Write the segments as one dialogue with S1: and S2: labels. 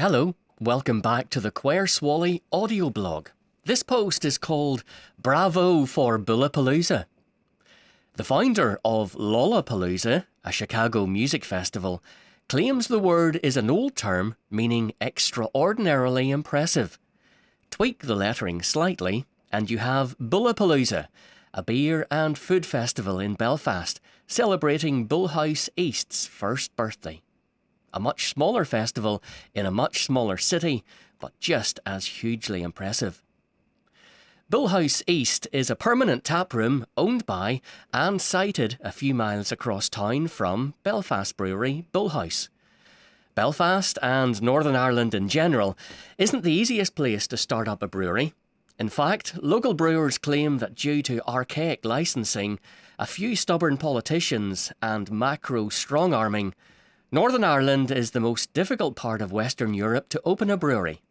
S1: Hello, welcome back to the Quare Swally audio blog. This post is called Bravo for Bullapalooza. The founder of Lollapalooza, a Chicago music festival, claims the word is an old term meaning extraordinarily impressive. Tweak the lettering slightly, and you have Bullapalooza, a beer and food festival in Belfast celebrating Bullhouse East's first birthday a much smaller festival in a much smaller city, but just as hugely impressive. Bullhouse East is a permanent taproom owned by and sited a few miles across town from Belfast brewery Bullhouse. Belfast and Northern Ireland in general isn't the easiest place to start up a brewery. In fact, local brewers claim that due to archaic licensing, a few stubborn politicians, and macro strong arming, Northern Ireland is the most difficult part of Western Europe to open a brewery.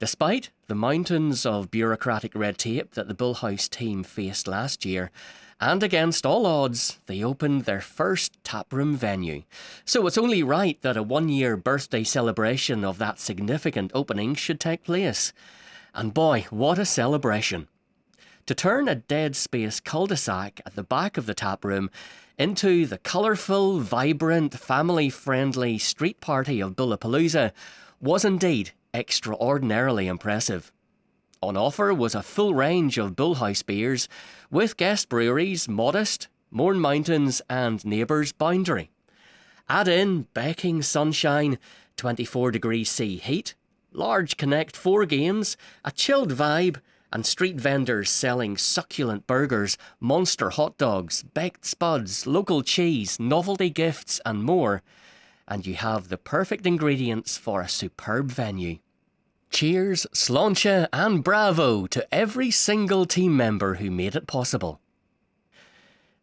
S1: Despite the mountains of bureaucratic red tape that the Bullhouse team faced last year, and against all odds, they opened their first taproom venue. So it's only right that a one year birthday celebration of that significant opening should take place. And boy, what a celebration! To turn a dead space cul de sac at the back of the tap room into the colourful, vibrant, family friendly street party of Bullapalooza was indeed extraordinarily impressive. On offer was a full range of Bullhouse beers, with guest breweries Modest, Mourne Mountains, and Neighbours Boundary. Add in baking sunshine, 24 degrees C heat, large Connect 4 games, a chilled vibe, and street vendors selling succulent burgers, monster hot dogs, baked spuds, local cheese, novelty gifts, and more. And you have the perfect ingredients for a superb venue. Cheers, sláinte, and bravo to every single team member who made it possible.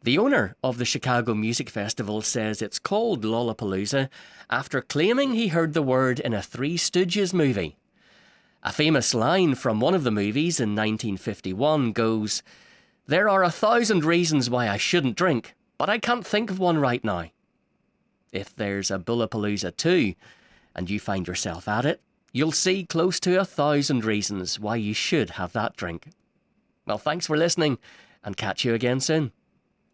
S1: The owner of the Chicago Music Festival says it's called Lollapalooza after claiming he heard the word in a Three Stooges movie. A famous line from one of the movies in 1951 goes, There are a thousand reasons why I shouldn't drink, but I can't think of one right now. If there's a Bullapalooza too, and you find yourself at it, you'll see close to a thousand reasons why you should have that drink. Well, thanks for listening and catch you again soon.